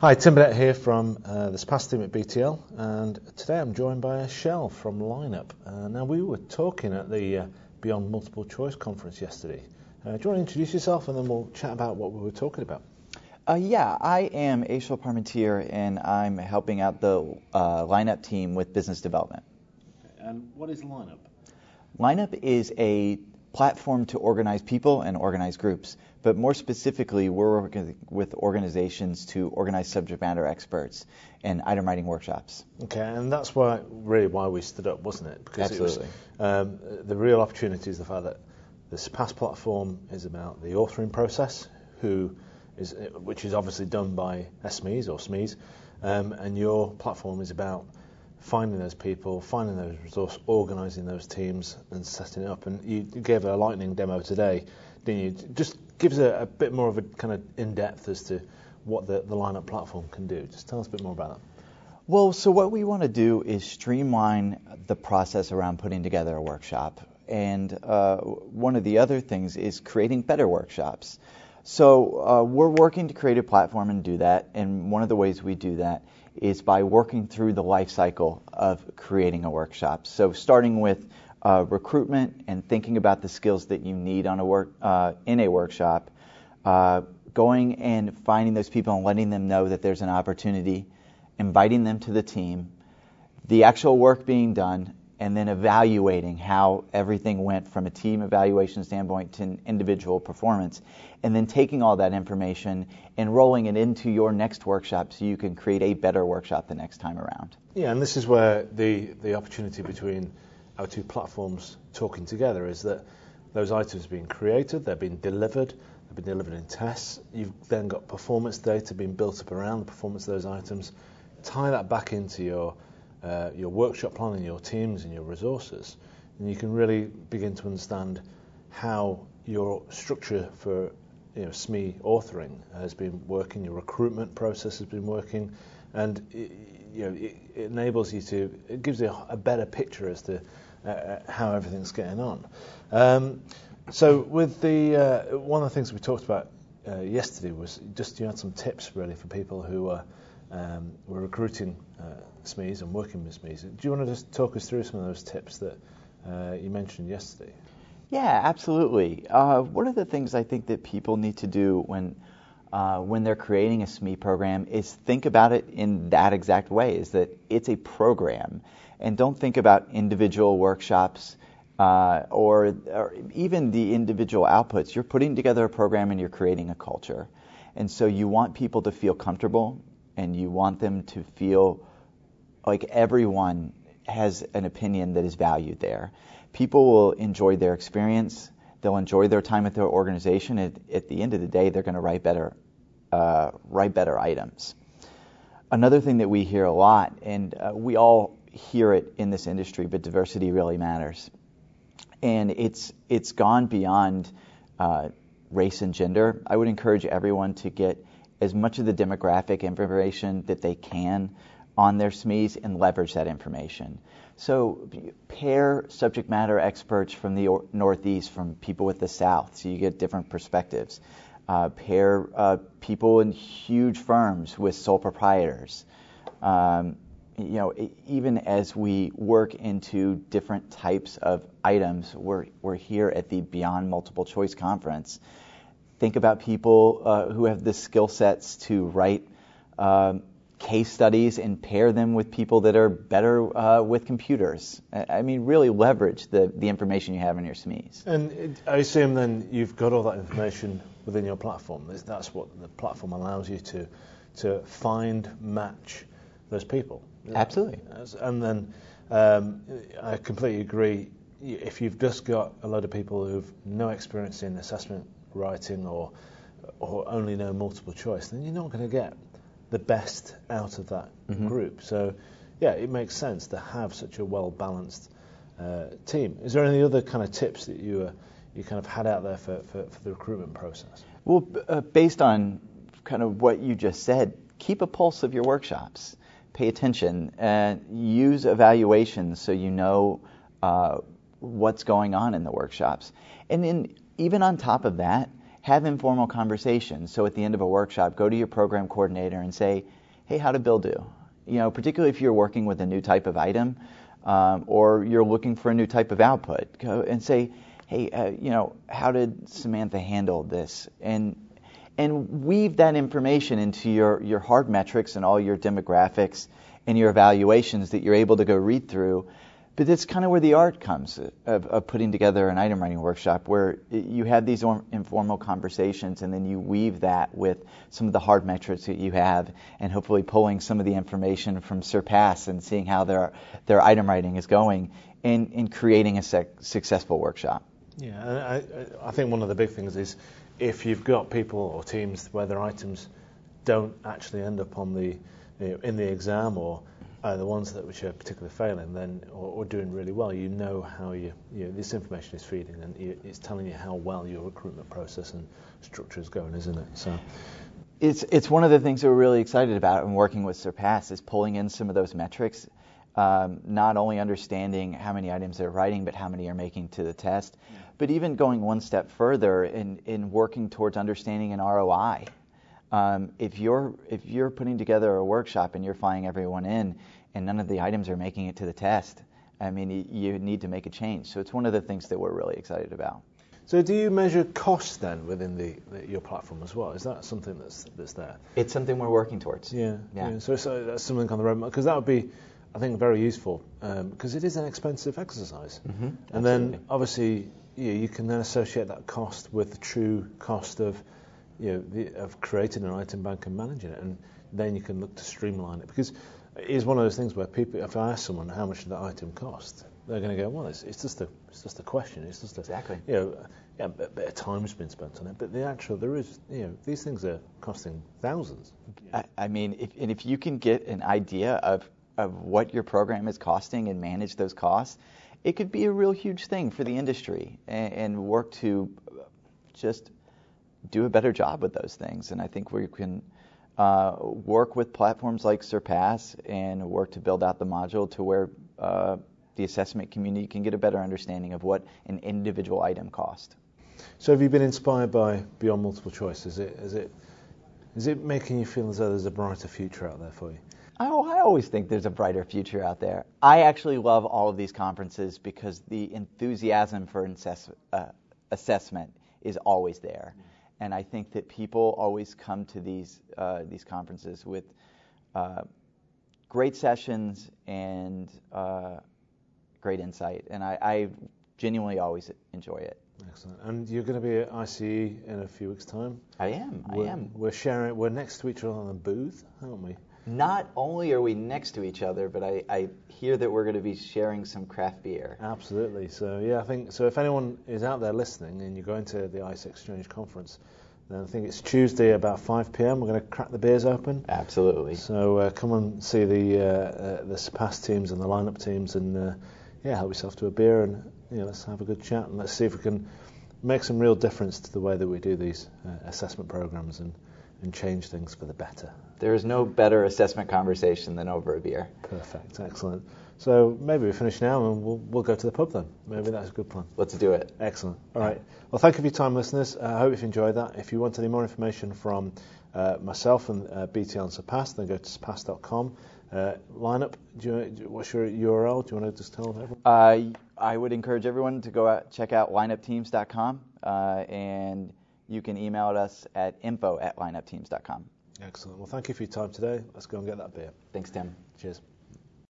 Hi, Tim Bennett here from uh, the Surpass team at BTL, and today I'm joined by Shell from Lineup. Uh, now, we were talking at the uh, Beyond Multiple Choice conference yesterday. Uh, do you want to introduce yourself and then we'll chat about what we were talking about? Uh, yeah, I am Ashel Parmentier, and I'm helping out the uh, Lineup team with business development. And what is Lineup? Lineup is a platform to organize people and organize groups. But more specifically, we're working with organizations to organize subject matter experts and item writing workshops. Okay, and that's why really why we stood up, wasn't it? Because Absolutely. It was, um, the real opportunity is the fact that this Surpass platform is about the authoring process, who is which is obviously done by SMEs or SMEs, um, and your platform is about finding those people, finding those resources, organising those teams, and setting it up. And you gave a lightning demo today, didn't you? Just give us a, a bit more of a kind of in depth as to what the, the lineup platform can do. Just tell us a bit more about that. Well, so what we want to do is streamline the process around putting together a workshop. And uh, one of the other things is creating better workshops. So uh, we're working to create a platform and do that. And one of the ways we do that is by working through the life cycle of creating a workshop. So starting with uh, recruitment and thinking about the skills that you need on a work uh, in a workshop, uh, going and finding those people and letting them know that there's an opportunity, inviting them to the team, the actual work being done, and then evaluating how everything went from a team evaluation standpoint to an individual performance, and then taking all that information and rolling it into your next workshop so you can create a better workshop the next time around. Yeah, and this is where the, the opportunity between our two platforms talking together is that those items being created, they're being delivered, they've been delivered in tests. You've then got performance data being built up around the performance of those items. Tie that back into your uh, your workshop plan and your teams and your resources, and you can really begin to understand how your structure for you know, SME authoring has been working, your recruitment process has been working, and it, you know, it, it enables you to, it gives you a, a better picture as to uh, uh, how everything's getting on. Um, so with the uh, one of the things we talked about uh, yesterday was just you had some tips really for people who are um, were recruiting uh, SMEs and working with SMEs. Do you want to just talk us through some of those tips that uh, you mentioned yesterday? Yeah, absolutely. Uh, one of the things I think that people need to do when uh, when they're creating a SME program is think about it in that exact way: is that it's a program, and don't think about individual workshops. Uh, or, or even the individual outputs. You're putting together a program and you're creating a culture. And so you want people to feel comfortable and you want them to feel like everyone has an opinion that is valued there. People will enjoy their experience. They'll enjoy their time at their organization. At, at the end of the day, they're going to write better, uh, write better items. Another thing that we hear a lot, and uh, we all hear it in this industry, but diversity really matters. And it's it's gone beyond uh, race and gender. I would encourage everyone to get as much of the demographic information that they can on their SMEs and leverage that information. So pair subject matter experts from the Northeast from people with the South, so you get different perspectives. Uh, pair uh, people in huge firms with sole proprietors. Um, you know, even as we work into different types of items, we're, we're here at the Beyond Multiple Choice Conference think about people uh, who have the skill sets to write um, case studies and pair them with people that are better uh, with computers. I mean, really leverage the, the information you have in your SMEs. And it, I assume then you've got all that information within your platform. That's what the platform allows you to to find, match those people. Absolutely. And then um, I completely agree. If you've just got a lot of people who've no experience in assessment writing or or only know multiple choice, then you're not going to get the best out of that mm-hmm. group. So, yeah, it makes sense to have such a well balanced uh, team. Is there any other kind of tips that you uh, you kind of had out there for, for, for the recruitment process? Well, uh, based on kind of what you just said, keep a pulse of your workshops. Pay attention and use evaluations so you know uh, what's going on in the workshops. And then even on top of that, have informal conversations. So at the end of a workshop, go to your program coordinator and say, hey, how did Bill do? You know, particularly if you're working with a new type of item um, or you're looking for a new type of output, go and say, hey, uh, you know, how did Samantha handle this? And and weave that information into your, your hard metrics and all your demographics and your evaluations that you're able to go read through. But that's kind of where the art comes uh, of, of putting together an item writing workshop, where you have these informal conversations and then you weave that with some of the hard metrics that you have, and hopefully pulling some of the information from Surpass and seeing how their their item writing is going, and, in creating a sec- successful workshop. Yeah, I, I think one of the big things is if you've got people or teams where their items don't actually end up on the you know, in the exam or uh, the ones that which are particularly failing then or, or, doing really well, you know how you, you know, this information is feeding and you, it's telling you how well your recruitment process and structure is going, isn't it? So. It's, it's one of the things that we're really excited about in working with Surpass is pulling in some of those metrics, um, not only understanding how many items they're writing, but how many are making to the test, yeah. but even going one step further in, in working towards understanding an ROI um, if you're if you're putting together a workshop and you're flying everyone in and none of the items are making it to the test, I mean you need to make a change. So it's one of the things that we're really excited about. So do you measure cost then within the, the, your platform as well? Is that something that's that's there? It's something we're working towards. Yeah. Yeah. yeah. So, so that's something on the roadmap because that would be, I think, very useful because um, it is an expensive exercise. Mm-hmm. And then obviously you, you can then associate that cost with the true cost of you know, the, of creating an item bank and managing it, and then you can look to streamline it. Because it is one of those things where people, if I ask someone how much did that item cost, they're going to go, well, it's, it's just a, it's just a question. It's just a, exactly. You know, yeah, a bit of time's been spent on it, but the actual, there is, you know, these things are costing thousands. I, I mean, if, and if you can get an idea of of what your program is costing and manage those costs, it could be a real huge thing for the industry and, and work to just do a better job with those things. And I think we can uh, work with platforms like Surpass and work to build out the module to where uh, the assessment community can get a better understanding of what an individual item cost. So have you been inspired by Beyond Multiple Choice? Is it, is it, is it making you feel as though there's a brighter future out there for you? Oh, I always think there's a brighter future out there. I actually love all of these conferences because the enthusiasm for assess, uh, assessment is always there. Mm-hmm and I think that people always come to these uh, these conferences with uh, great sessions and uh, great insight, and I, I, genuinely always enjoy it. Excellent. And you're going to be at ICE in a few weeks' time. I am. We're, I am. We're sharing. We're next to each other on the booth, aren't we? Not only are we next to each other, but I, I hear that we're going to be sharing some craft beer. Absolutely. So yeah, I think so. If anyone is out there listening and you're going to the ICE Exchange conference, then I think it's Tuesday about 5 p.m. We're going to crack the beers open. Absolutely. So uh, come and see the uh, uh, the Surpass teams and the lineup teams, and uh, yeah, help yourself to a beer and you know, let's have a good chat and let's see if we can make some real difference to the way that we do these uh, assessment programs and and change things for the better. There is no better assessment conversation than over a beer. Perfect, excellent. So maybe we finish now and we'll, we'll go to the pub then. Maybe that's a good plan. Let's do it. Excellent. All right. Well, thank you for your time, listeners. Uh, I hope you've enjoyed that. If you want any more information from uh, myself and uh, BT on Surpass, then go to surpass.com. Uh, lineup, do you, what's your URL? Do you want to just tell everyone? Uh, I would encourage everyone to go out check out lineupteams.com uh, and you can email us at info at lineupteams.com. Excellent. Well, thank you for your time today. Let's go and get that beer. Thanks, Tim. Cheers.